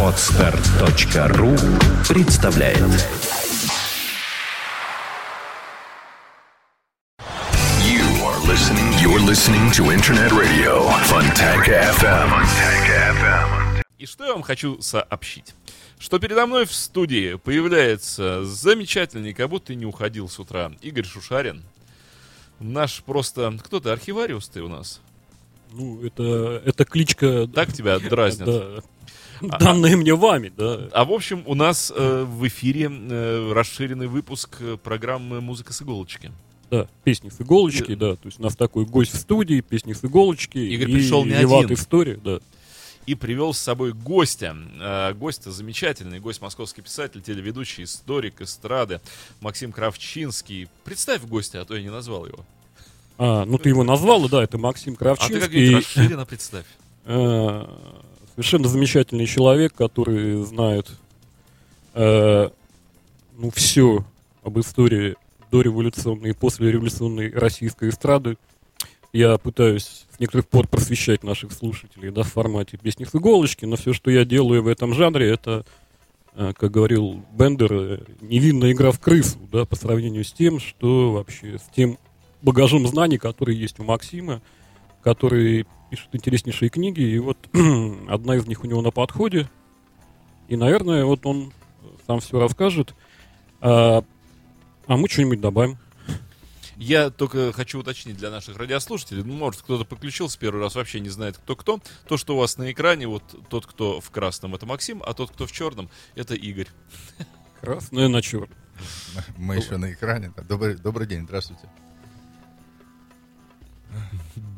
Отстар.ру представляет You are listening. You're listening to Internet Radio Funtank FM. FM. И что я вам хочу сообщить? Что передо мной в студии появляется замечательный, как будто не уходил с утра, Игорь Шушарин. Наш просто... Кто ты, архивариус ты у нас? Ну, это, это кличка... Так тебя дразнят? Да. Данные мне вами, да. А в общем, у нас э, в эфире э, расширенный выпуск э, программы «Музыка с иголочки». Да, песни с иголочки, И- да. То есть у нас такой гость в студии, песни с иголочки. Игорь и пришел не Виват один. история, да. И привел с собой гостя. Э, гость замечательный, гость московский писатель, телеведущий, историк эстрады Максим Кравчинский. Представь гостя, а то я не назвал его. А, ну ты его назвал, да, это Максим А ты как-нибудь Кравчинский. расширенно представь. Э, совершенно замечательный человек, который знает э, ну все об истории дореволюционной и послереволюционной российской эстрады. Я пытаюсь с некоторых пор просвещать наших слушателей да, в формате песни с иголочки, но все, что я делаю в этом жанре, это, э, как говорил Бендер, невинная игра в крысу, да, по сравнению с тем, что вообще, с тем багажом знаний, который есть у Максима, который пишет интереснейшие книги, и вот одна из них у него на подходе. И, наверное, вот он сам все расскажет. А, а мы что-нибудь добавим. Я только хочу уточнить для наших радиослушателей. Ну, может, кто-то подключился первый раз, вообще не знает, кто кто. То, что у вас на экране, вот тот, кто в красном, это Максим, а тот, кто в черном, это Игорь. Красное на черном. Мы еще на экране. Добрый, добрый день, здравствуйте.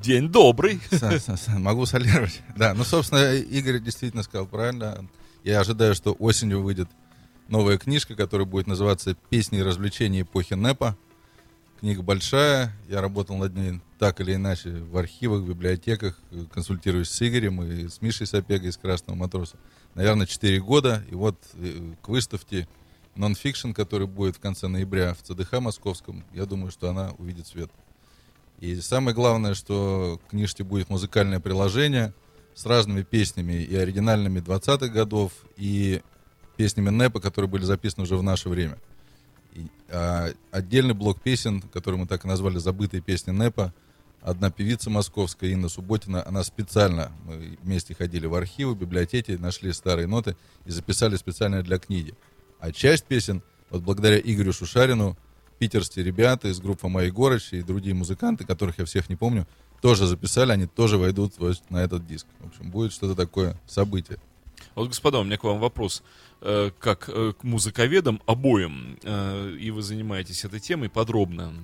День добрый. С- с- с- Могу солировать. Да, ну, собственно, Игорь действительно сказал правильно. Я ожидаю, что осенью выйдет новая книжка, которая будет называться «Песни и развлечения эпохи НЭПа». Книга большая, я работал над ней так или иначе в архивах, в библиотеках, консультируюсь с Игорем и с Мишей Сапегой из «Красного матроса». Наверное, 4 года, и вот э, к выставке нонфикшн, который будет в конце ноября в ЦДХ московском, я думаю, что она увидит свет. И самое главное, что к книжке будет музыкальное приложение с разными песнями и оригинальными 20-х годов, и песнями НЭПа, которые были записаны уже в наше время. И, а, отдельный блок песен, который мы так и назвали «Забытые песни НЭПа», одна певица московская, Инна Субботина, она специально, мы вместе ходили в архивы, библиотеки, нашли старые ноты и записали специально для книги. А часть песен, вот благодаря Игорю Шушарину, питерские ребята из группы «Мои горочи» и другие музыканты, которых я всех не помню, тоже записали, они тоже войдут на этот диск. В общем, будет что-то такое событие. Вот, господа, у меня к вам вопрос. Э, Как э, к музыковедам обоим, э, и вы занимаетесь этой темой подробно.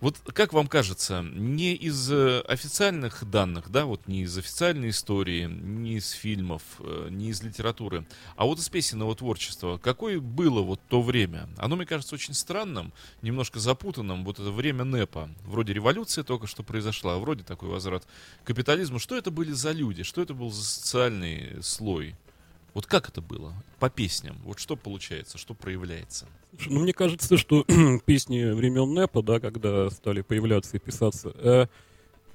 Вот как вам кажется, не из э, официальных данных, да, вот не из официальной истории, не из фильмов, э, не из литературы, а вот из песенного творчества, какое было вот то время? Оно, мне кажется, очень странным, немножко запутанным, вот это время НЭПа. Вроде революция только что произошла, вроде такой возврат к капитализму. Что это были за люди? Что это был за социальный слой? Вот как это было? По песням. Вот что получается, что проявляется? Слушай, ну, мне кажется, что песни времен НЭПа, да, когда стали появляться и писаться, э,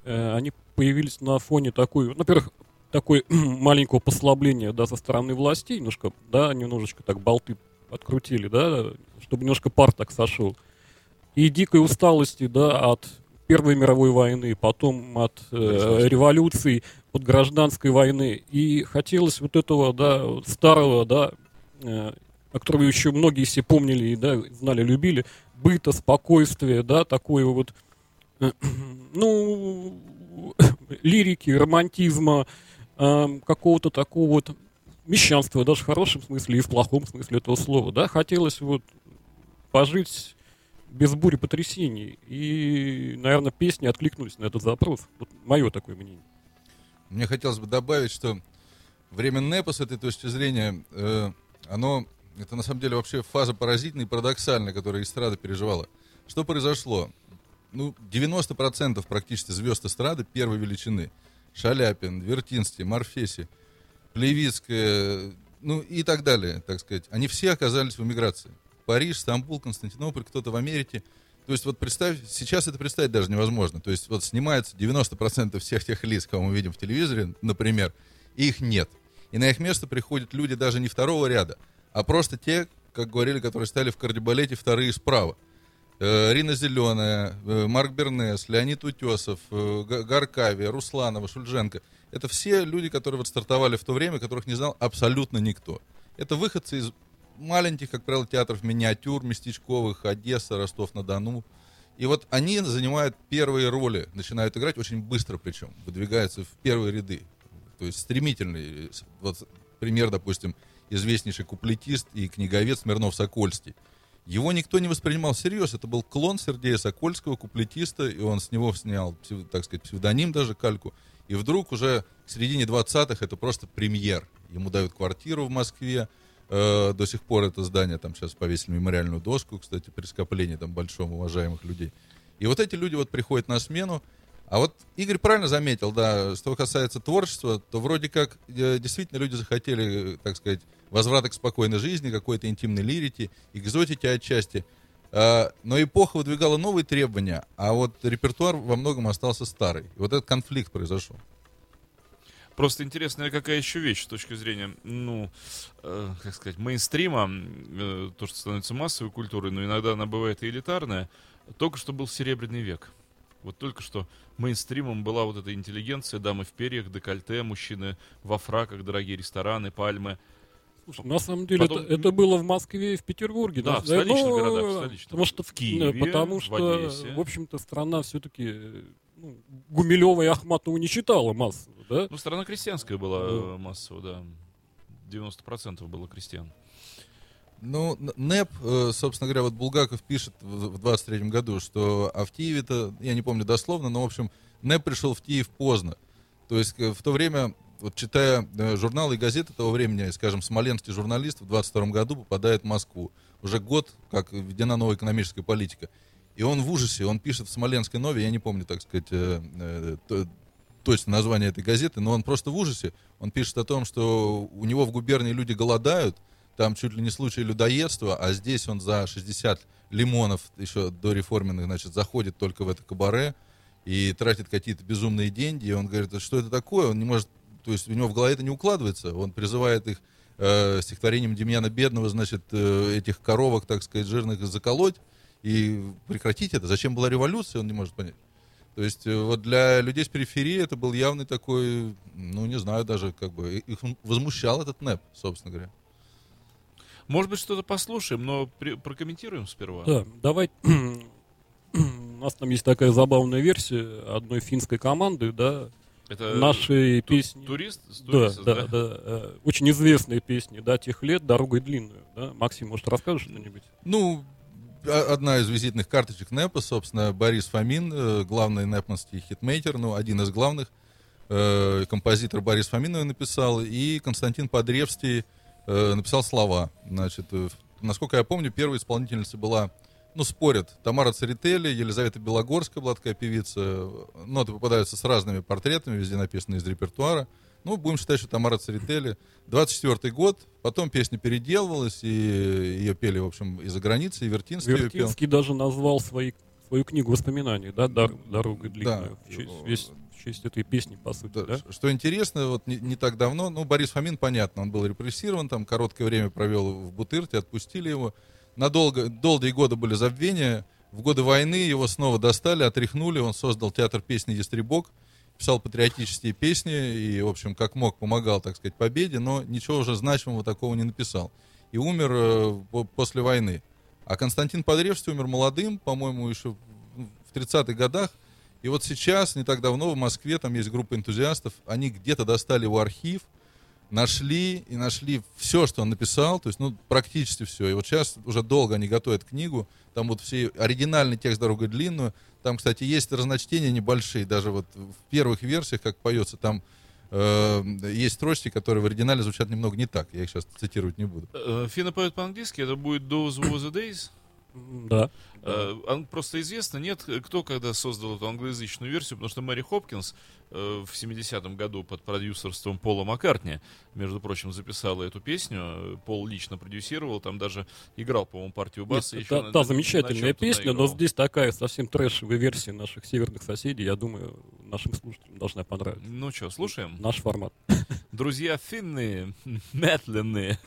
э, они появились на фоне такой, во-первых, такой маленького послабления, да, со стороны властей, немножко, да, немножечко так болты открутили, да, чтобы немножко пар так сошел. И дикой усталости, да, от Первой мировой войны, потом от э, Гражданской. От гражданской войны. И хотелось вот этого, да, старого, да, э, о котором еще многие все помнили и да, знали, любили, быта, спокойствия, да, такое вот, э, ну, лирики, романтизма, э, какого-то такого вот мещанства, даже в хорошем смысле и в плохом смысле этого слова, да, хотелось вот пожить без бури потрясений. И, наверное, песни откликнулись на этот запрос. Вот мое такое мнение. Мне хотелось бы добавить, что время НЭПа с этой точки зрения, э, оно, это на самом деле вообще фаза поразительная и парадоксальная, которую эстрада переживала. Что произошло? Ну, 90% практически звезд эстрады первой величины. Шаляпин, Вертинский, Морфеси, Плевицкая, ну и так далее, так сказать. Они все оказались в эмиграции. Париж, Стамбул, Константинополь, кто-то в Америке. То есть вот представь, сейчас это представить даже невозможно. То есть вот снимается 90% всех тех лиц, кого мы видим в телевизоре, например, и их нет. И на их место приходят люди даже не второго ряда, а просто те, как говорили, которые стали в кардебалете вторые справа. Э, Рина Зеленая, э, Марк Бернес, Леонид Утесов, э, Га- Гаркавия, Русланова, Шульженко. Это все люди, которые вот стартовали в то время, которых не знал абсолютно никто. Это выходцы из маленьких, как правило, театров миниатюр, местечковых, Одесса, Ростов-на-Дону. И вот они занимают первые роли, начинают играть очень быстро причем, выдвигаются в первые ряды. То есть стремительный. Вот пример, допустим, известнейший куплетист и книговед Смирнов Сокольский. Его никто не воспринимал всерьез. Это был клон Сергея Сокольского, куплетиста, и он с него снял, так сказать, псевдоним даже, кальку. И вдруг уже к середине 20-х это просто премьер. Ему дают квартиру в Москве, Э, до сих пор это здание, там сейчас повесили мемориальную доску, кстати, при скоплении там большом уважаемых людей. И вот эти люди вот приходят на смену, а вот Игорь правильно заметил, да, что касается творчества, то вроде как э, действительно люди захотели, э, так сказать, возврата к спокойной жизни, какой-то интимной лирики, экзотики отчасти. А, но эпоха выдвигала новые требования, а вот репертуар во многом остался старый. И вот этот конфликт произошел. Просто интересная какая еще вещь с точки зрения, ну, э, как сказать, мейнстрима, э, то, что становится массовой культурой, но иногда она бывает и элитарная. Только что был Серебряный век. Вот только что мейнстримом была вот эта интеллигенция, дамы в перьях, декольте, мужчины во фраках, дорогие рестораны, пальмы. Слушай, на самом деле Потом- это, это было в Москве и в Петербурге. Да, да, в столичных но, городах, в столичных. Потому что В Киеве, потому в что, Одессе. в общем-то, страна все-таки ну, Гумилева и Ахматову не читала массово, да? Ну, страна крестьянская была Ну. э, массово, да. 90% было крестьян. Ну, НЭП, э, собственно говоря, вот Булгаков пишет в в 23 году, что а в Киеве-то, я не помню дословно, но, в общем, НЭП пришел в Киев поздно. То есть э, в то время, вот читая журналы и газеты того времени, скажем, смоленский журналист в 22 году попадает в Москву. Уже год, как введена новая экономическая политика. И он в ужасе, он пишет в Смоленской Нове, я не помню, так сказать, точно название этой газеты, но он просто в ужасе. Он пишет о том, что у него в губернии люди голодают, там чуть ли не случай людоедства, а здесь он за 60 лимонов еще до реформенных, значит, заходит только в это кабаре и тратит какие-то безумные деньги. И он говорит, «А что это такое? Он не может, то есть у него в голове это не укладывается. Он призывает их э, стихотворением Демьяна Бедного, значит, э, этих коровок, так сказать, жирных заколоть и прекратить это. Зачем была революция, он не может понять. То есть э, вот для людей с периферии это был явный такой, ну не знаю даже, как бы, их возмущал этот НЭП, собственно говоря. Может быть, что-то послушаем, но при- прокомментируем сперва. Да, давай. У нас там есть такая забавная версия одной финской команды, да, Это нашей ту- песни. Турист? с Да, туристов, да, да, э, Очень известные песни, да, тех лет, дорогой длинную. Да? Максим, может, расскажешь что-нибудь? Ну, одна из визитных карточек НЭПа, собственно, Борис Фомин, э, главный нэпманский хитмейкер, ну, один из главных, э, композитор Борис Фомин написал, и Константин Подревский э, написал слова. Значит, э, насколько я помню, первой исполнительницей была, ну, спорят, Тамара Церетели, Елизавета Белогорская была такая певица, ноты попадаются с разными портретами, везде написано из репертуара. Ну, будем считать, что Тамара Церетели. 24 год, потом песня переделывалась, и ее пели, в общем, и за границей, и Вертинский. Вертинский даже назвал свои, свою книгу воспоминаний, да, «Дор- «Дорога длинная», Да. в, честь, весь- в честь этой песни, по сути, Да, да? Что интересно, вот не, не так давно, ну, Борис Фомин, понятно, он был репрессирован, там короткое время провел в Бутырте, отпустили его. Надолго, долгие годы были забвения. В годы войны его снова достали, отряхнули, он создал театр песни «Ястребок», писал патриотические песни и, в общем, как мог, помогал, так сказать, победе, но ничего уже значимого такого не написал. И умер э, по- после войны. А Константин Подревский умер молодым, по-моему, еще в в 30-х годах. И вот сейчас, не так давно, в Москве, там есть группа энтузиастов, они где-то достали его архив, нашли и нашли все, что он написал, то есть, ну, практически все. И вот сейчас уже долго они готовят книгу, там вот все оригинальный текст «Дорогой длинную», там, кстати, есть разночтения небольшие, даже вот в первых версиях, как поется, там э, есть строчки, которые в оригинале звучат немного не так, я их сейчас цитировать не буду. Э, Финны поют по-английски, это будет Those were the days. Да. Э, он просто известно, нет, кто когда создал эту англоязычную версию, потому что Мэри Хопкинс э, в 70-м году под продюсерством Пола Маккартни, между прочим, записала эту песню, э, Пол лично продюсировал, там даже играл, по-моему, партию баса. Нет, та, на- та на- замечательная на песня, но наигрывал. здесь такая совсем трэшевая версия наших северных соседей, я думаю, нашим слушателям должна понравиться. Ну что, слушаем? Наш формат. Друзья финны, медленные.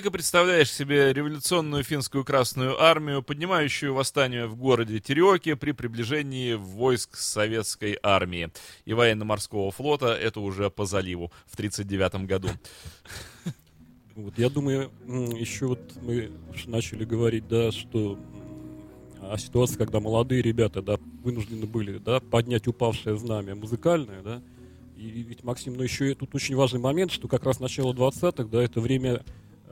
Так и представляешь себе революционную финскую Красную Армию, поднимающую восстание в городе Тереоке при приближении войск советской армии и военно-морского флота, это уже по заливу, в 1939 году. Вот, я думаю, еще вот мы начали говорить, да, что о ситуации, когда молодые ребята, да, вынуждены были, да, поднять упавшее знамя музыкальное, да, и ведь, Максим, ну еще и тут очень важный момент, что как раз начало 20-х, да, это время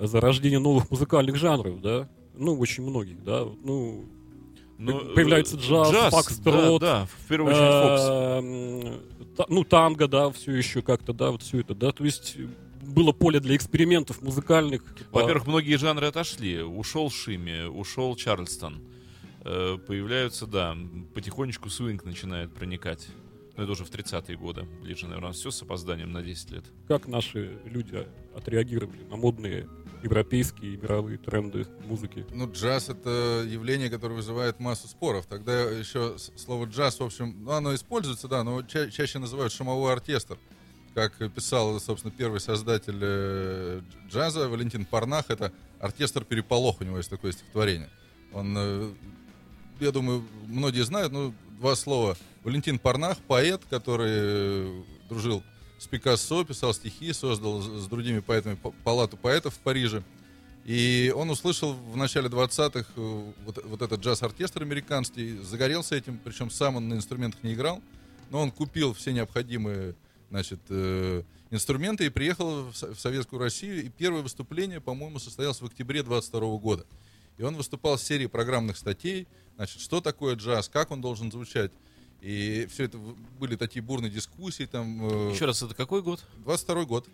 зарождения новых музыкальных жанров, да, ну, очень многих, да, ну, Но, э, Появляется джаз, фокстрот, Да, да, в первую очередь Фокс. Та- ну, танго, да, все еще как-то, да, вот все это, да, то есть э, было поле для экспериментов музыкальных. Во-первых, многие жанры отошли. Ушел Шими, ушел Чарльстон. Э, Появляются, да, потихонечку свинг начинает проникать. Ну, это уже в 30-е годы. Ближе, наверное, все с опозданием на 10 лет. как наши люди отреагировали на модные европейские и мировые тренды музыки. Ну, джаз — это явление, которое вызывает массу споров. Тогда еще слово джаз, в общем, ну, оно используется, да, но ча- чаще называют шумовой оркестр. Как писал, собственно, первый создатель э, дж- джаза Валентин Парнах, это оркестр переполох, у него есть такое стихотворение. Он, э, я думаю, многие знают, ну, два слова. Валентин Парнах, поэт, который э, дружил с Пикассо, писал стихи, создал с другими поэтами палату поэтов в Париже. И он услышал в начале 20-х э, вот, вот этот джаз-оркестр американский, загорелся этим, причем сам он на инструментах не играл, но он купил все необходимые значит, э, инструменты и приехал в, в Советскую Россию. И первое выступление, по-моему, состоялось в октябре 22 года. И он выступал с серией программных статей, значит, что такое джаз, как он должен звучать. И все это были такие бурные дискуссии. Там, э, Еще раз, это какой год? 22 год.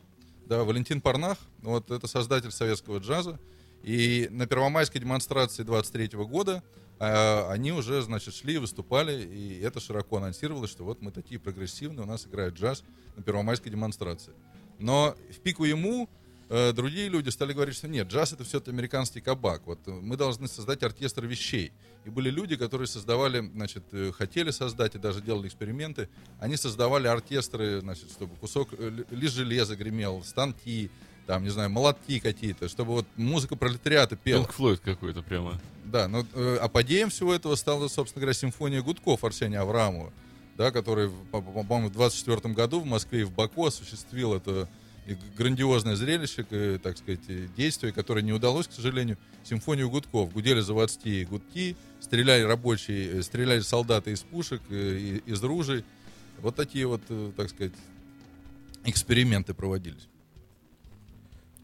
Да, Валентин Парнах, вот это создатель советского джаза. И на первомайской демонстрации 23 года а, они уже, значит, шли, выступали, и это широко анонсировалось, что вот мы такие прогрессивные, у нас играет джаз на первомайской демонстрации. Но в пику ему э, другие люди стали говорить, что нет, джаз это все-таки американский кабак. Вот э, мы должны создать оркестр вещей. И были люди, которые создавали, значит, э, хотели создать и даже делали эксперименты. Они создавали оркестры, значит, чтобы кусок ли- лишь железа гремел, станки, там, не знаю, молотки какие-то, чтобы вот музыка пролетариата пела. Пинк Флойд какой-то прямо. Да, но э, апогеем всего этого стала, собственно говоря, симфония гудков Арсения Аврамова, да, который, в- по- по- по-моему, в 24 году в Москве и в Баку осуществил это грандиозное зрелище, э, так сказать, э, действие, которое не удалось, к сожалению, симфонию гудков. Гудели заводские гудки, стреляли рабочие, э, стреляли солдаты из пушек, из ружей. Вот такие вот, так сказать, эксперименты проводились.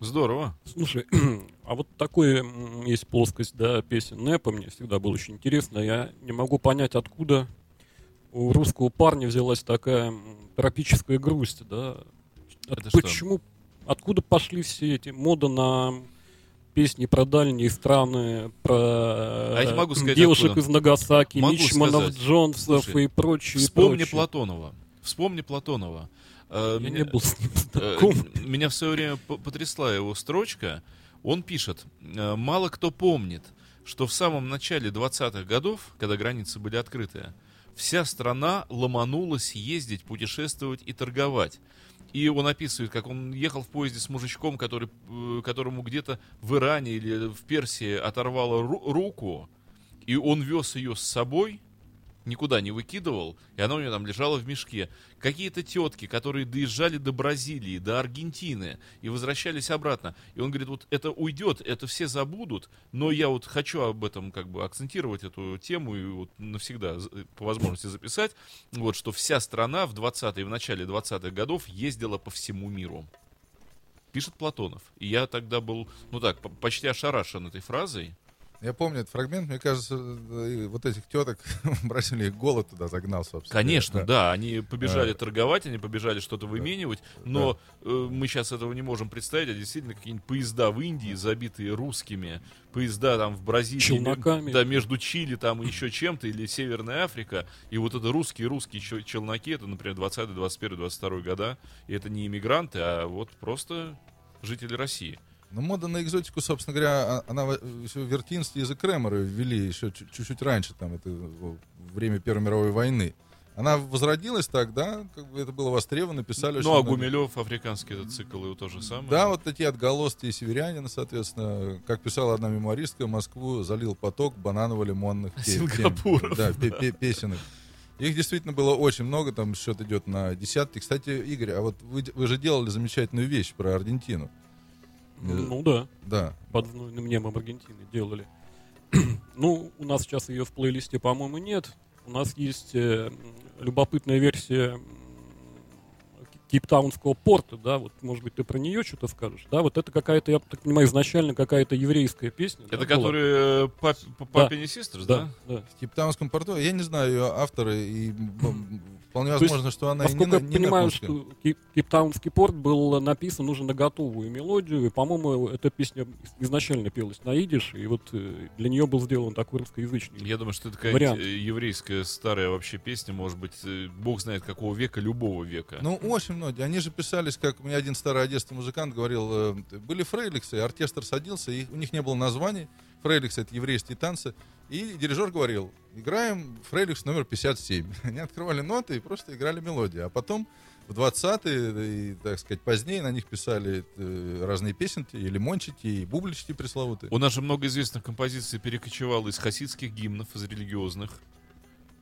Здорово. Слушай, а вот такой есть плоскость, да, песен Нэпа, мне всегда было очень интересно. Я не могу понять, откуда у русского парня взялась такая тропическая грусть, да. Это что? почему, откуда пошли все эти мода на песни про дальние страны, про А я могу сказать, девушек откуда. из Нагасаки, Могу Мичманов, сказать. Джонсов Слушай, и прочее. и Вспомни прочее. Платонова. Вспомни Платонова. Э, Я меня- не был с ним Э, знаком. Меня в свое время по- потрясла его строчка. Он пишет, «Э, мало кто помнит, что в самом начале 20-х годов, когда границы были открыты, вся страна ломанулась ездить, путешествовать и торговать. И он описывает, как он ехал в поезде с мужичком, который, э, которому где-то в Иране или в Персии оторвало ру- руку, и он вез ее с собой, никуда не выкидывал, и она у него там лежала в мешке. Какие-то тетки, которые доезжали до Бразилии, до Аргентины и возвращались обратно. И он говорит, вот это уйдет, это все забудут, но я вот хочу об этом как бы акцентировать эту тему и вот навсегда з- по возможности записать, вот что вся страна в 20-е, в начале 20-х годов ездила по всему миру. Пишет Платонов. И я тогда был, ну так, по- почти ошарашен этой фразой. Я помню этот фрагмент, мне кажется, э, вот этих теток в Бразилии голод туда загнал, собственно. Конечно, говоря, да. они побежали А. торговать, они побежали что-то выменивать, но э, мы сейчас этого не можем представить, а действительно какие-нибудь поезда в Индии, забитые русскими, поезда там в Бразилии, Челноками. да, между Чили там и еще чем-то, или Северная Африка, и вот это русские-русские чел- челноки, это, например, 20 21 22 года, и это не иммигранты, а вот просто жители России. Ну, мода на экзотику, собственно говоря, а- она Вертинский и Кремеры ввели еще чуть- чуть-чуть раньше, там, это время Первой мировой войны. Она возродилась так, да, как бы это было востребовано, писали Ну, а много. Гумилев, африканский этот цикл, и то же самое. Да, вот такие отголоски и северянина, соответственно, как писала одна мемуаристка, Москву залил поток бананово-лимонных пе- тем. Сингапуров. Да, пе- песенок. Их действительно было очень много, там счет идет на десятки. Кстати, Игорь, а вот вы, вы же делали замечательную вещь про Аргентину. Ну да. Да. под небом Аргентины делали. ну, у нас сейчас ее в плейлисте, по-моему, нет. У нас есть э, любопытная версия Кейптаунского порта, да, вот, может быть, ты про нее что-то скажешь, да, вот это какая-то, я так понимаю, изначально какая-то еврейская песня. да, Это была? которые пап, Папини Систерс, да? Да, да. В Кейптаунском порту, я не знаю ее автора, и вполне То есть, возможно, что она и не, я не понимаю, на что Кей- Кейптаунский порт был написан уже на готовую мелодию, и, по-моему, эта песня изначально пелась на идиш, и вот э, для нее был сделан такой русскоязычный. Я думаю, что это э, еврейская старая вообще песня, может быть, э, бог знает какого века, любого века. Ну, очень многие. Они же писались, как мне один старый одесский музыкант говорил, э, были фрейликсы, оркестр садился, и у них не было названий. Фрейликсы — это еврейские танцы. И дирижер говорил, играем фрейликс номер 57. Они открывали ноты и просто играли мелодии. А потом в 20-е, и, так сказать, позднее на них писали э, разные песенки, и лимончики, и бублички пресловутые. У нас же много известных композиций перекочевало из хасидских гимнов, из религиозных.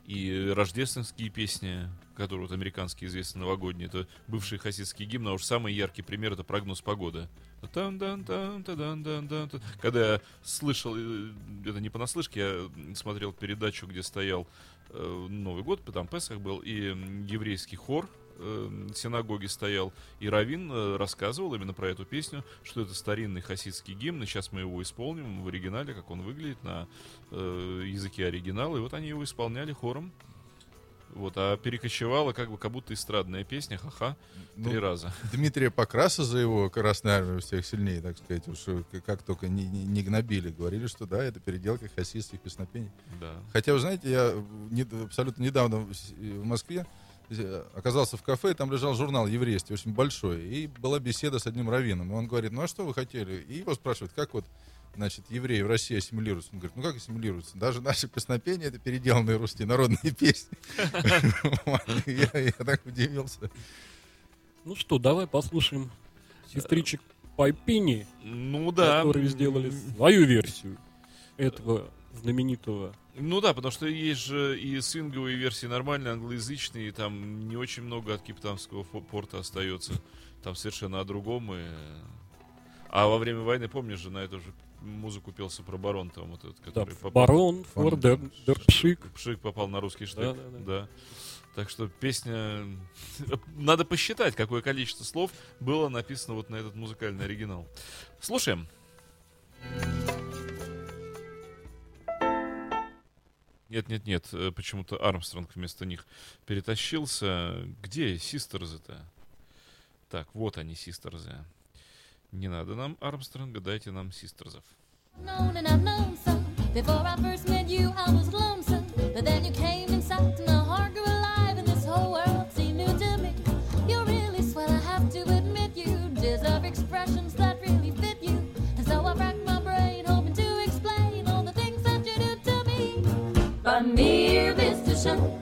И рождественские песни, которые вот американские известные новогодние, это бывшие хасидские гимны, а уж самый яркий пример это прогноз погоды. Там-дан-там, та-дан-дан-дан, та. Когда я слышал, э, это не понаслышке, я смотрел передачу, где стоял э, Новый год, там Песах был, и еврейский хор э, синагоги стоял, и Равин э, рассказывал именно про эту песню, что это старинный хасидский гимн, и сейчас мы его исполним в оригинале, как он выглядит на э, языке оригинала, и вот они его исполняли хором. Вот, а перекочевала как бы как будто эстрадная песня, ха-ха, Ну, три раза. Дмитрия Покраса за его Красную Армию всех сильнее, так сказать, уж э, как только не, не, не гнобили. Говорили, что да, это переделка хасидских песнопений. Да. Хотя, вы знаете, я не- абсолютно недавно в Москве оказался в кафе, и там лежал журнал еврейский, очень большой, и была беседа с одним раввином, и он говорит, ну а что вы хотели? И его спрашивают, как вот, значит, евреи в России ассимилируются? Он говорит, ну как ассимилируются? Даже наши песнопения — это переделанные русские народные песни. Я так удивился. Ну что, давай послушаем сестричек Пайпини, Ну да. которые сделали свою версию этого знаменитого. Ну да, потому что есть же и свинговые версии нормальные, англоязычные, и там не очень много от Кейптаунского фо- порта остается. Там совершенно о другом. И... А во время войны, помнишь же, на эту же музыку пелся про барон там вот этот, Да, который попал- барон, фор, дер, дер пшик. Пшик попал на русский штык. Да, да, да. Так что песня... Надо посчитать, какое количество слов было написано вот на этот музыкальный оригинал. Слушаем. Нет, нет, нет, почему-то Армстронг вместо них перетащился. Где Систерзы-то? Так, вот они, Систерзы. Не надо нам Армстронга, дайте нам Систерзов. Before I first met you, I was lonesome. But then you came and my heart ocean.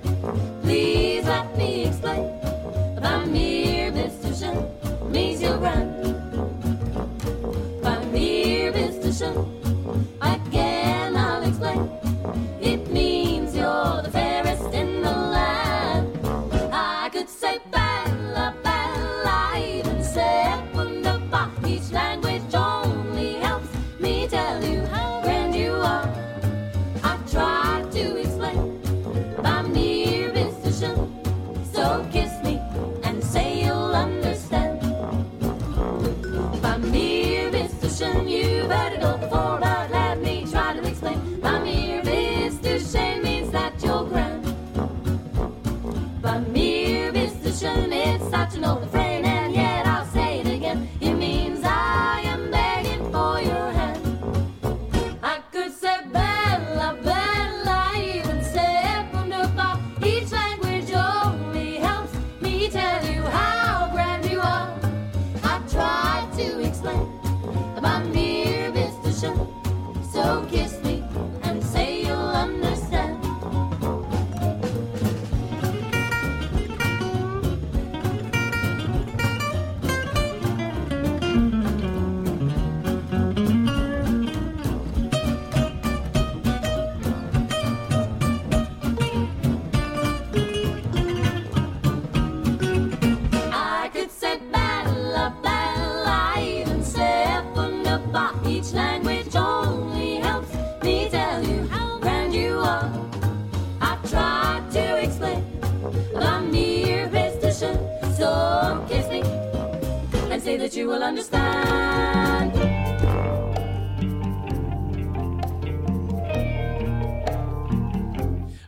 Understand.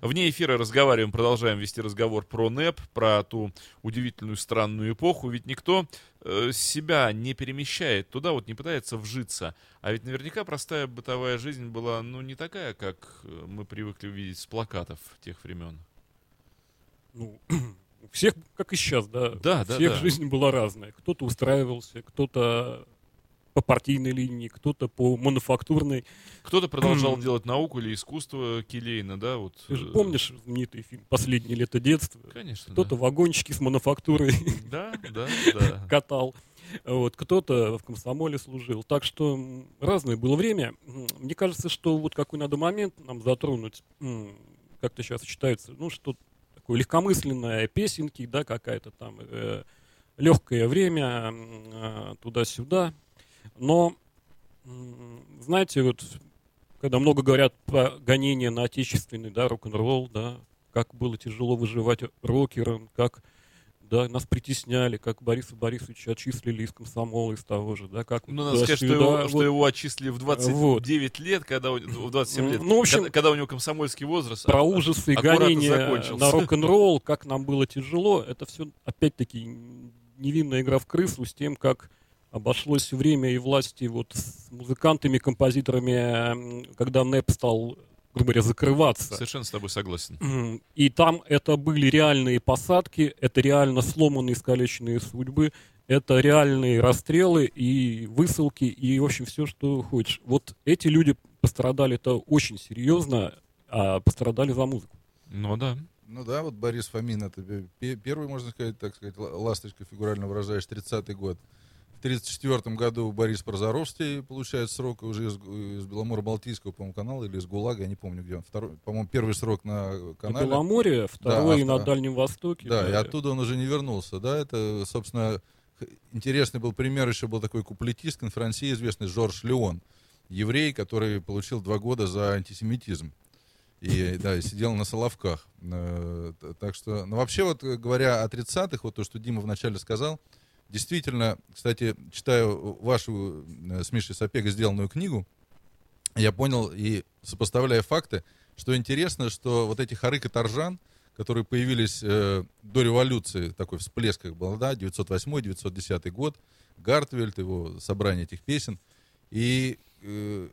Вне эфира разговариваем, продолжаем вести разговор про НЭП, про ту удивительную странную эпоху. Ведь никто э, себя не перемещает туда, вот не пытается вжиться. А ведь наверняка простая бытовая жизнь была, ну, не такая, как э, мы привыкли видеть с плакатов тех времен. Ну, всех, как и сейчас, да. Да, у да, всех да. жизнь была разная. Кто-то устраивался, кто-то по партийной линии, кто-то по мануфактурной. Кто-то продолжал делать науку или искусство Келейна, да, вот. Ты же э, помнишь знаменитый фильм «Последнее лето детства»? Конечно, Кто-то да. вагончики с мануфактурой Да, да, да. катал. Вот, кто-то в комсомоле служил. Так что разное было время. Мне кажется, что вот какой надо момент нам затронуть, как-то сейчас считается, ну, что такое легкомысленное песенки, да, какая-то там легкое время а, туда-сюда. Но, знаете, вот когда много говорят про гонение на отечественный, да, рок-н-ролл, да, как было тяжело выживать рокерам, как да, нас притесняли, как Бориса Борисовича отчислили из комсомола, из того же, да, как... Ну, надо сказать, что его, туда-сюда, что вот. его отчислили в 29 лет, когда в 27 лет, Ну, в общем, когда, когда у него комсомольский возраст. про а- ужасы и аккуратно гонения на рок-н-ролл, как нам было тяжело, это все, опять-таки, невинная игра в крысу с тем, как обошлось время и власти вот с музыкантами, композиторами, когда НЭП стал, грубо говоря, закрываться. Совершенно с тобой согласен. И там это были реальные посадки, это реально сломанные, искалеченные судьбы, это реальные расстрелы и высылки, и, в общем, все, что хочешь. Вот эти люди пострадали-то очень серьезно, а пострадали за музыку. Ну да. Ну да, вот Борис Фомин, это пе- первый, можно сказать, так сказать, ла- ласточка, фигурально выражаясь, 30-й год. В 1934 году Борис Прозоровский получает срок уже из, из Беломора-Балтийского, по-моему, канала или из ГУЛАГа, я не помню где он. Второй, по-моему, первый срок на На канале. Беломорье, второй а на вто- Дальнем Востоке. Да, и оттуда он уже не вернулся, да, это, собственно, интересный был пример, еще был такой куплетист, конферансье известный, Жорж Леон, еврей, который получил два года за антисемитизм. И, да, и сидел на Соловках. Э, Так что, ну, вообще, вот, э, говоря о 30-х, вот то, что Дима вначале сказал, действительно, кстати, читаю вашу э, с Мишей Сапега сделанную книгу, я понял и сопоставляя факты, что интересно, что вот эти хоры каторжан, которые появились э, до революции, такой всплеск их был, да, 908-910 год, Гартвельд, его собрание этих песен, и э,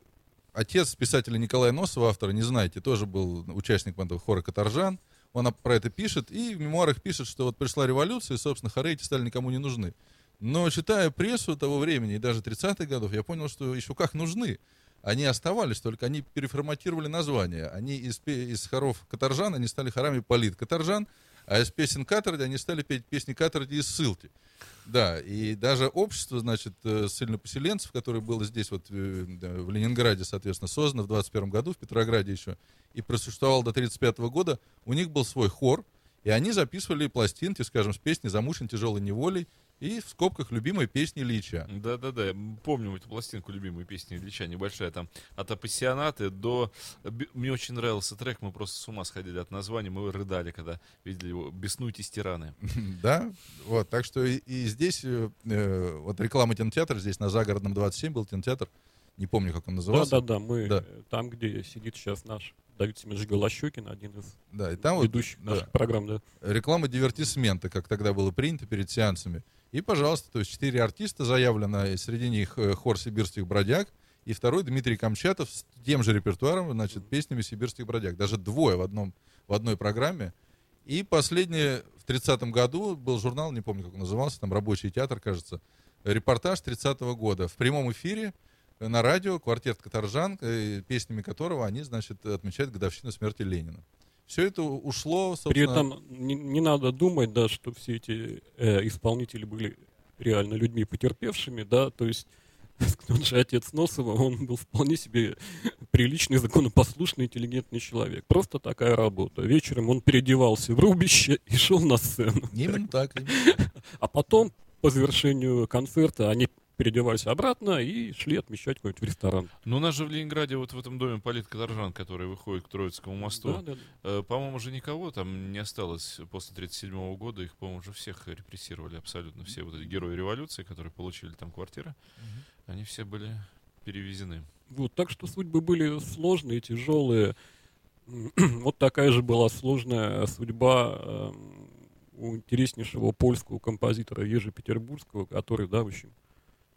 отец писателя Николая Носова, автора, не знаете, тоже был участник этого хора каторжан, он об- про это пишет, и в мемуарах пишет, что вот пришла революция, и, собственно, хоры эти стали никому не нужны. Но читая прессу того времени, и даже 30-х годов, я понял, что еще как нужны. Они оставались, только они переформатировали название. Они из, из хоров каторжан, они стали хорами полит каторжан, а из песен каторги они стали петь песни каторги из ссылки. Да, и даже общество, значит, э, ссыльнопоселенцев, которое было здесь вот э, в Ленинграде, соответственно, создано в 21 году, в Петрограде еще, и просуществовало до 35 года, у них был свой хор, и они записывали пластинки, скажем, с песней «Замучен тяжелой неволей» и в скобках любимой песни Ильича. Да-да-да, помню эту пластинку, любимую песню Ильича, небольшая там, от апассионаты до... Мне очень нравился трек, мы просто с ума сходили от названия, мы рыдали, когда видели его «Беснуйтесь, тираны». Да, вот, так что и, и здесь, э, э, вот реклама кинотеатра, здесь на Загородном 27 был кинотеатр, не помню, как он назывался. Да-да-да, мы Да. э, там, где сидит сейчас наш Давид Семенович Голощекин, один из Да, и там вот, ведущих да, наших программ, да. реклама дивертисмента, как тогда было принято перед сеансами. И, пожалуйста, то есть четыре артиста заявлено, и среди них э, хор сибирских бродяг, и второй Дмитрий Камчатов с тем же репертуаром, значит, песнями сибирских бродяг. Даже двое в, одном, в одной программе. И последнее, в 30-м году был журнал, не помню, как он назывался, там «Рабочий театр», кажется, репортаж 30-го года. В прямом эфире на радио квартет «Каторжан», э, песнями которого они, значит, отмечают годовщину смерти Ленина. Все это ушло, собственно... При этом не, не надо думать, да, что все эти э, исполнители были реально людьми потерпевшими, да, то есть тот же отец Носова, он был вполне себе приличный, законопослушный, интеллигентный человек. Просто такая работа. Вечером он переодевался в рубище и шел на сцену. Именно так. именно. А потом, по завершению концерта, они переодевались обратно и шли отмечать какой-нибудь ресторан. Ну, у нас же в Ленинграде, вот в этом доме политкоторжан, который выходит к Троицкому мосту, Да, да, да. э, по-моему, уже никого там не осталось после 1937 года. Их, по-моему, уже всех репрессировали абсолютно. Все вот эти герои революции, которые получили там квартиры, они все были перевезены. Вот, так что судьбы были сложные, тяжелые. Вот такая же была сложная судьба эм, у интереснейшего польского композитора Ежи Петербургского, который, да, в общем,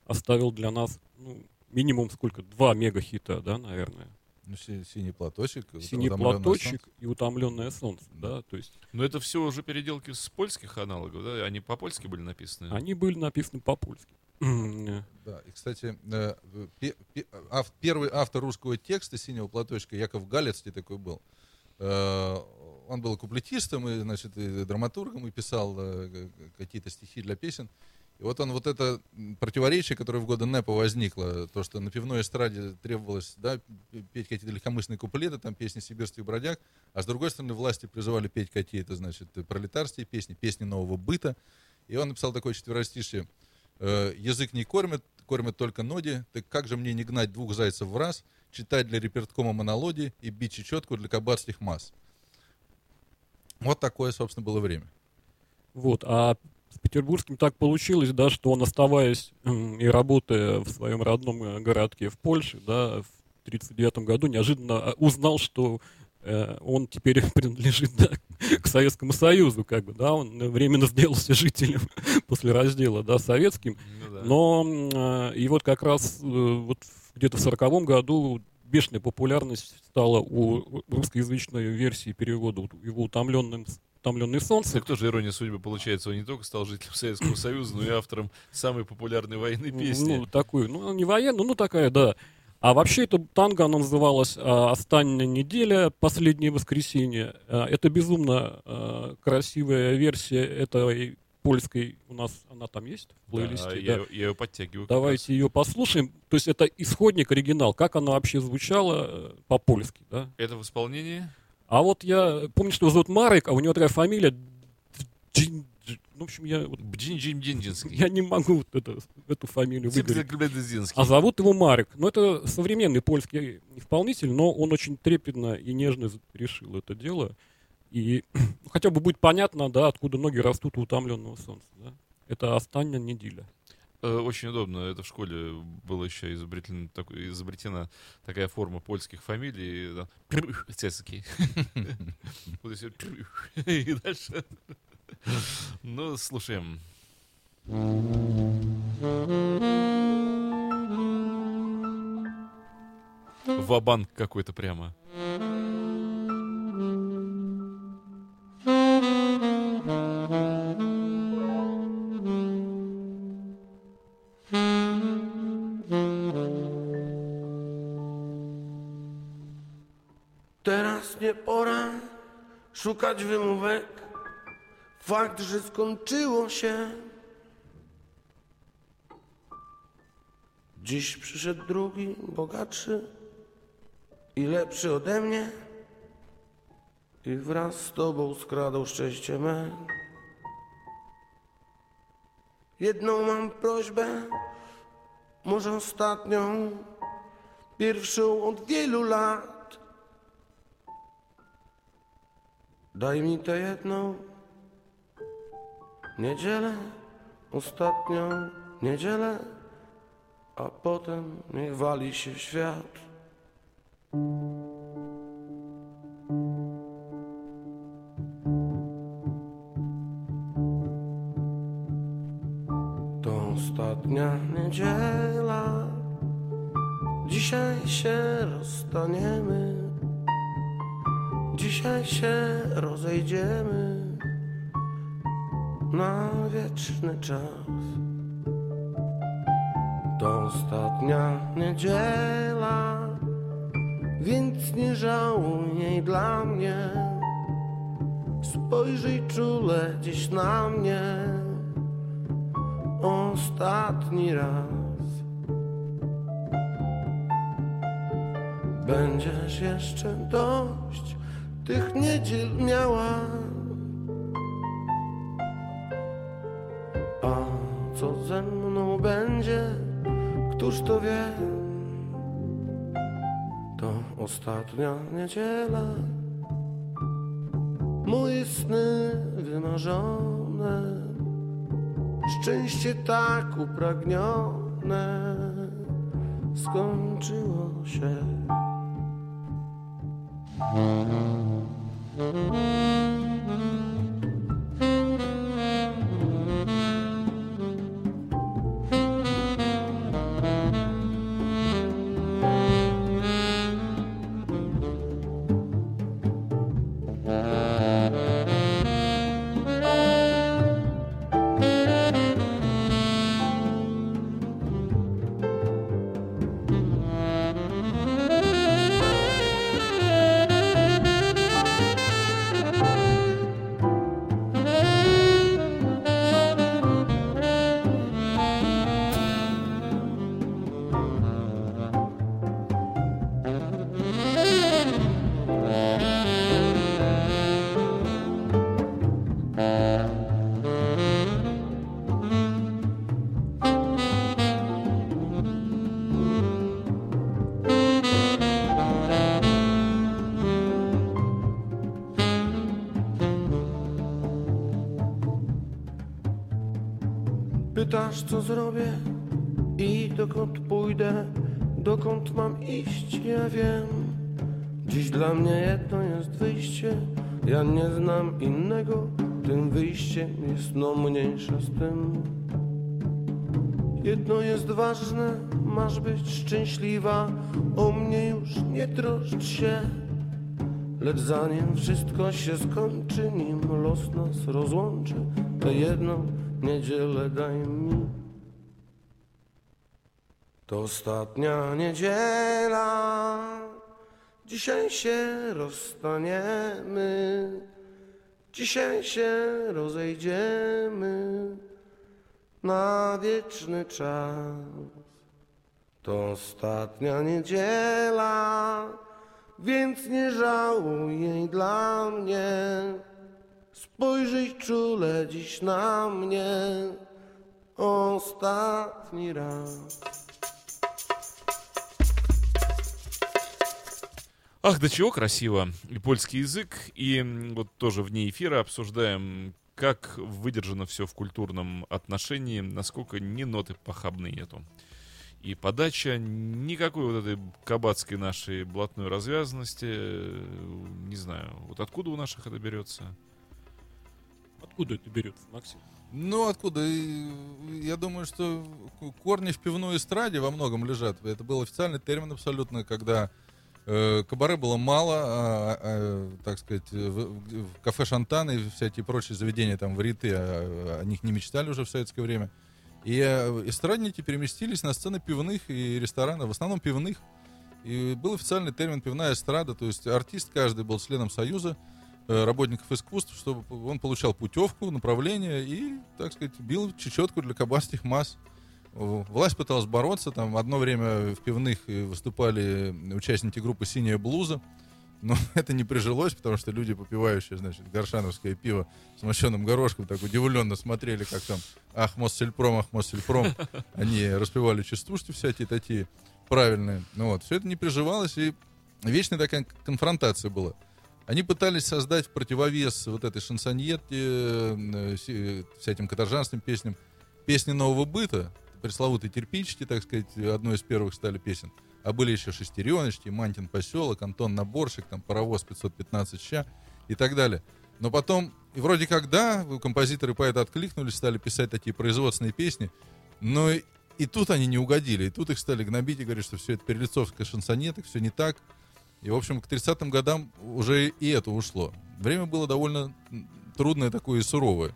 оставил для нас, ну, минимум сколько, два мега-хита, да, наверное. Ну, си- синий платочек. «Синий «Утомлённое платочек» солнце. и «Утомленное солнце», да, то есть Но это все уже переделки с польских аналогов, да? Они по-польски были написаны? они были написаны по-польски. Да, и, кстати, э, первый автор русского текста «Синего платочка» Яков Галецкий такой был. Э, Он был куплетистом, и, значит, и драматургом, и писал э, какие-то стихи для песен. И вот он вот это противоречие, которое в годы НЭПа возникло, то, что на пивной эстраде требовалось да, петь какие-то легкомысленные куплеты, там песни сибирских бродяг, а с другой стороны власти призывали петь какие-то, значит, пролетарские песни, песни нового быта. И он написал такое четверостишье. Э, язык не кормит, кормят только ноги. Так как же мне не гнать двух зайцев в раз, читать для реперткома монологи и бить чечетку для кабацких масс? Вот такое, собственно, было время. Вот, а с Петербургским так получилось, да, что он, оставаясь и работая в своем родном э, городке в Польше, да, в 1939 году неожиданно э, узнал, что э, он теперь принадлежит да, к Советскому Союзу, как бы, да, он временно сделался жителем после раздела, да, советским, Ну да. но э, и вот как раз э, вот где-то в сороковом году бешеная популярность стала у русскоязычной версии перевода его утомленным утомленный солнце. Так тоже ирония судьбы получается. Он не только стал жителем Советского Союза, но и автором самой популярной военной песни. Ну, такую, ну, не военную, ну, такая, да. А вообще это танго, она называлась а, «Останняя неделя. Последнее воскресенье». А, это безумно а, красивая версия этой польской, у нас она там есть в Да, плейлисте, я, да. я ее подтягиваю. Давайте ее послушаем. То есть это исходник, оригинал, как она вообще звучала э, по-польски, да. Это в исполнении? А вот я помню, что его зовут Марек, а у него такая фамилия Джин- Ну, в общем, я, вот, я не могу вот это- эту фамилию выговорить. А зовут его Марек. Ну, это современный польский исполнитель, но он очень трепетно и нежно решил это дело. И ну, хотя бы будет понятно, да, откуда ноги растут у утомленного солнца. Да? Это останняя неделя. Э, Очень удобно. Это в школе было еще изобретено, такой- изобретена такая форма польских фамилий. да. Дальше. Ну, слушаем. Вабанк какой-то прямо. Szukać wymówek. Fakt, że skończyło się. Dziś przyszedł drugi, bogatszy i lepszy ode mnie. I wraz z tobą skradał szczęście me. Jedną mam prośbę, może ostatnią, pierwszą od wielu lat. Daj mi tę jedną niedzielę, ostatnią niedzielę, a potem niech wali się świat. To ostatnia niedziela, dzisiaj się rozstaniemy. Dzisiaj się rozejdziemy na wieczny czas. To ostatnia niedziela, więc nie żałuj jej dla mnie. Spojrzyj czule dziś na mnie ostatni raz. Będziesz jeszcze dość tych niedziel miała. A co ze mną będzie, Któż to wie? To ostatnia niedziela. Moje sny wymarzone, szczęście tak upragnione skończyło się. Música Pytasz, co zrobię i dokąd pójdę, dokąd mam iść, ja wiem. Dziś dla mnie jedno jest wyjście, ja nie znam innego. Tym wyjściem jest no mniejsza z tym. Jedno jest ważne, masz być szczęśliwa, o mnie już nie troszcz się. Lecz zanim wszystko się skończy, nim los nas rozłączy, to jedną niedzielę daj mi. To ostatnia niedziela, dzisiaj się rozstaniemy, dzisiaj się rozejdziemy na wieczny czas. To ostatnia niedziela, więc nie żałuj jej dla mnie. Spojrzyj czule dziś na mnie ostatni raz. Ах, до чего красиво. И польский язык, и вот тоже вне эфира обсуждаем, как выдержано все в культурном отношении, насколько ни ноты похабные нету. И подача никакой вот этой кабацкой нашей блатной развязанности, э, не знаю, вот откуда у наших это берется? Откуда это берется, Максим? Ну, откуда? Я думаю, что корни в пивной эстраде во многом лежат. Это был официальный термин абсолютно, когда э, кабаре было мало, а, а, так сказать, в, в кафе Шантан и всякие прочие заведения там в Риты, а, о них не мечтали уже в советское время. И э, эстрадники переместились на сцены пивных и ресторанов, в основном пивных. И был официальный термин пивная эстрада, то есть артист каждый был членом союза э, работников искусств, чтобы он получал путевку, направление и, так сказать, бил чечетку для кабацких масс. Власть пыталась бороться, там одно время в пивных э, выступали участники группы «Синяя блуза», но это не прижилось, потому что люди, попивающие, значит, горшановское пиво с мощеным горошком, так удивленно смотрели, как там «Ах, Моссельпром, ах, Моссельпром». Они распевали частушки всякие такие правильные. Ну вот, все это не приживалось, и вечная такая конфронтация была. Они пытались создать противовес вот этой шансоньете, э, всяким каторжанским песням, песни нового быта, пресловутые терпички, так сказать, одной из первых стали песен. А были еще шестереночки, Мантин поселок, Антон Наборщик, там паровоз 515 ща и так далее. Но потом, и вроде как да, композиторы поэты откликнулись, стали писать такие производственные песни, но и, и тут они не угодили, и тут их стали гнобить и говорить, что все это перелицовская шансонеток, все не так. И, в общем, к 30-м годам уже и это ушло. Время было довольно трудное такое и суровое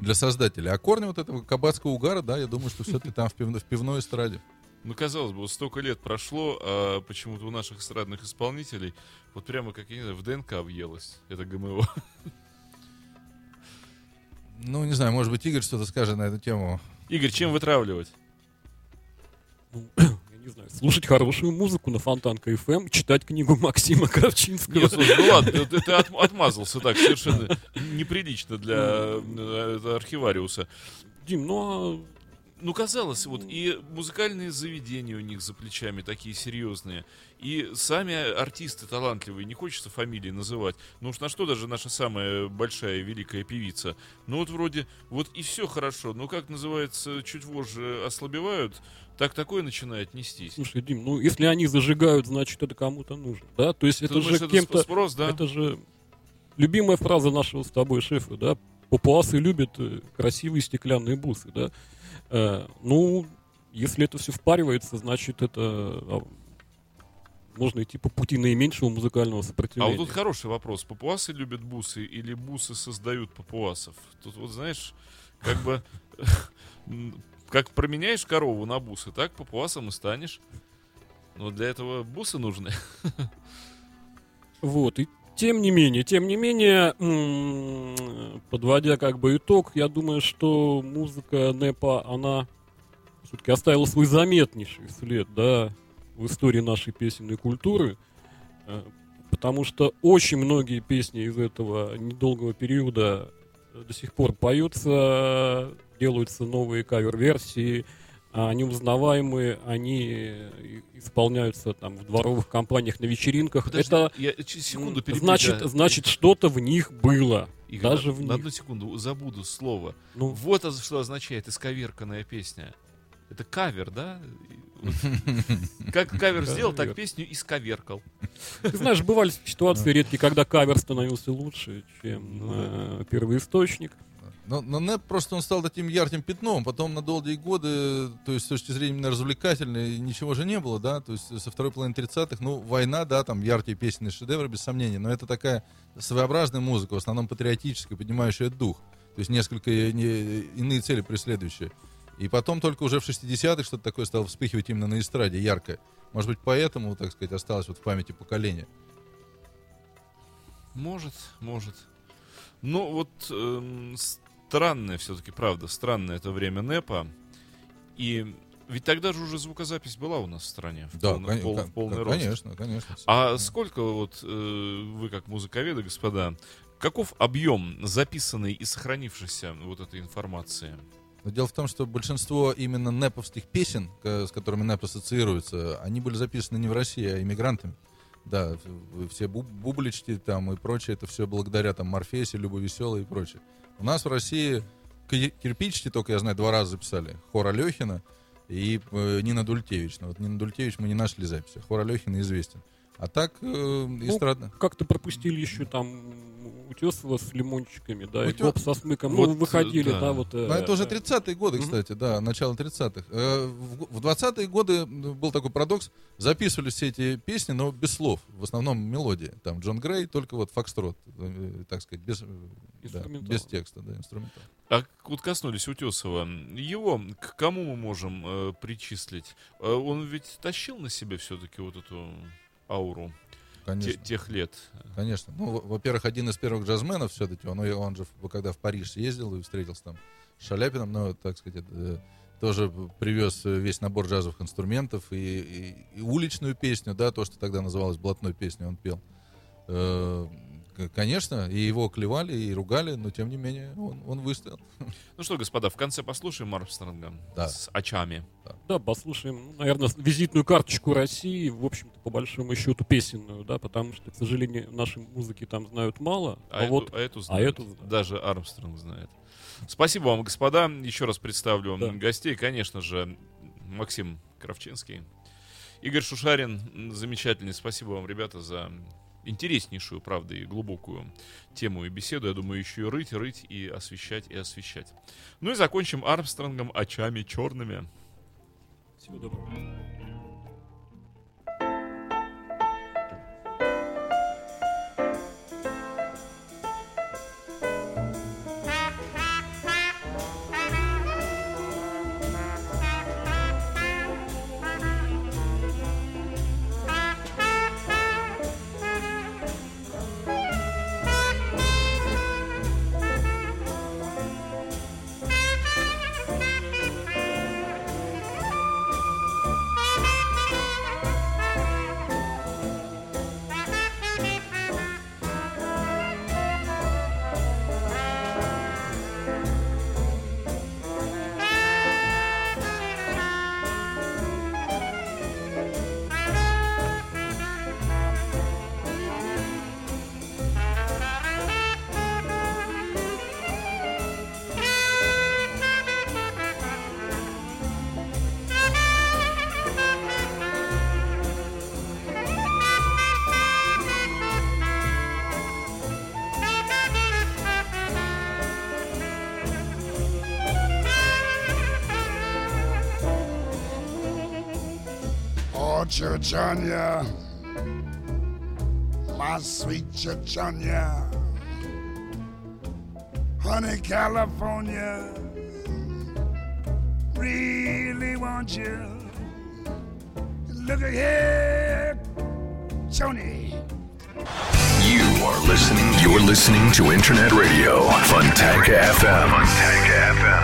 для создателя. А корни вот этого кабацкого угара, да, я думаю, что все-таки там в, пивно- в пивной эстраде. Ну, казалось бы, вот столько лет прошло, а почему-то у наших эстрадных исполнителей вот прямо, как я не знаю, в ДНК въелось это ГМО. Ну, не знаю, может быть, Игорь что-то скажет на эту тему. Игорь, чем вытравливать? Не знаю, слушать хорошую музыку на Фонтанка FM, читать книгу Максима Кравчинского. Нет, слушай, ну ладно, ты, ты от- отмазался так, совершенно неприлично для э, архивариуса. Дим, ну а ну, казалось, вот и музыкальные заведения у них за плечами такие серьезные, и сами артисты талантливые, не хочется фамилии называть, ну уж на что даже наша самая большая великая певица. Ну вот вроде, вот и все хорошо, но как называется, чуть вожжи ослабевают, так такое начинает нестись. Слушай, Дим, ну если они зажигают, значит это кому-то нужно, да? То есть Ты это думаешь, же кем-то... спрос, да? Это же любимая фраза нашего с тобой шефа, да? Папуасы любят э, красивые стеклянные бусы, да? Э, ну, если это все впаривается, значит это а, можно идти по пути наименьшего музыкального А сопротивления. вот тут хороший вопрос. Папуасы любят бусы или бусы создают папуасов? Тут вот знаешь, как бы как променяешь корову на бусы, так папуасом и станешь. Но для этого бусы нужны. Вот, и тем не менее, тем не менее, подводя как бы итог, я думаю, что музыка Непа, она все-таки оставила свой заметнейший след, да, в истории нашей песенной культуры, э, потому что очень многие песни из этого недолгого периода до сих пор поются, делаются новые кавер-версии, а они узнаваемые, они исполняются там в дворовых компаниях на вечеринках. Подожди, Это я секунду перебью значит, тебя. значит, что-то в них было. Игорь, даже на, в на них. одну секунду забуду слово. Ну, Вот что означает исковерканная песня. Это кавер, да? Как кавер сделал, так песню исковеркал. ты знаешь, бывали ситуации редкие, когда кавер становился лучше, чем Ну э, первоисточник. Но, но НЭП просто он стал таким ярким пятном, потом на долгие годы, то есть с точки зрения именно развлекательной, ничего же не было, да, то есть со второй половины 30-х, ну, война, да, там яркие песенные шедевры, без сомнения, но это такая своеобразная музыка, в основном патриотическая, поднимающая дух, то есть несколько не- иные цели преследующие. И потом только уже в 60-х что-то такое стало вспыхивать именно на эстраде, яркое. Может быть, поэтому, так сказать, осталось вот в памяти поколения. Может, может. Ну, вот эм, странное все-таки, правда, странное это время НЭПа. И ведь тогда же уже звукозапись была у нас в стране. В Да, полный, кон- пол- в полный кон- рост. конечно, конечно. А сколько вот э, вы, как музыковеды, господа, каков объем записанной и сохранившейся вот этой информации? Дело в том, что большинство именно неповских песен, с которыми НЭП ассоциируется, они были записаны не в России, а иммигрантами. Да, все бу- бублички там и прочее, это все благодаря там Морфесе, Любо Веселой и прочее. У нас в России ки- кирпичики только, я знаю, два раза записали. Хор Алехина и э, Нина Дультевич. Но вот Нина Дультевич мы не нашли записи. Хор Алехина известен. А так, э, эстрадно. Как-то пропустили еще там Утесова с лимончиками, да, и Утё- Гоп со смыком. Вот, ну, выходили, да. да, вот... э, Ну, это уже 30-е годы, Мгм. кстати, да, начало 30-х. Э, В в 20-е годы был такой парадокс. Записывались все эти песни, но без слов. В основном мелодии. Там Джон Грей, только вот фокстрот, э, так сказать, без, э, да, без текста, да, инструментал. А вот коснулись Утесова. Его к кому мы можем э, причислить? Э, он ведь тащил на себе все-таки вот эту ауру те- Конечно, тех лет. конечно. Ну, во- во-первых, один из первых джазменов все-таки, он, он же, когда в Париж съездил и встретился там с Шаляпином, ну, так сказать, э, тоже привез весь набор джазовых инструментов и, и- и уличную песню, да, то, что тогда называлось блатной песней, он пел. Э, Конечно, и его клевали, и ругали, но тем не менее он, он выстоял. Ну что, господа, в конце послушаем Армстронга Да. с очами. Да, послушаем, ну, наверное, визитную карточку России, в общем-то, по большому счету, песенную, да, потому что, к сожалению, нашей музыки там знают мало, А, а, эту, вот а эту знает. эту знает. Даже Армстронг знает. Спасибо вам, господа. Еще раз представлю Да. гостей. Конечно же, Максим Кравчинский. Игорь Шушарин, замечательный. Спасибо вам, ребята, за интереснейшую, правда, и глубокую тему и беседу. Я думаю, еще и рыть, рыть, и освещать, и освещать. Ну и закончим Армстронгом очами черными. всего доброго. Oh, my sweet Churchanya, honey, California, really want you. Look ahead, Tony. You are listening. You're listening to Internet Radio, Funtank FM. Funtank FM.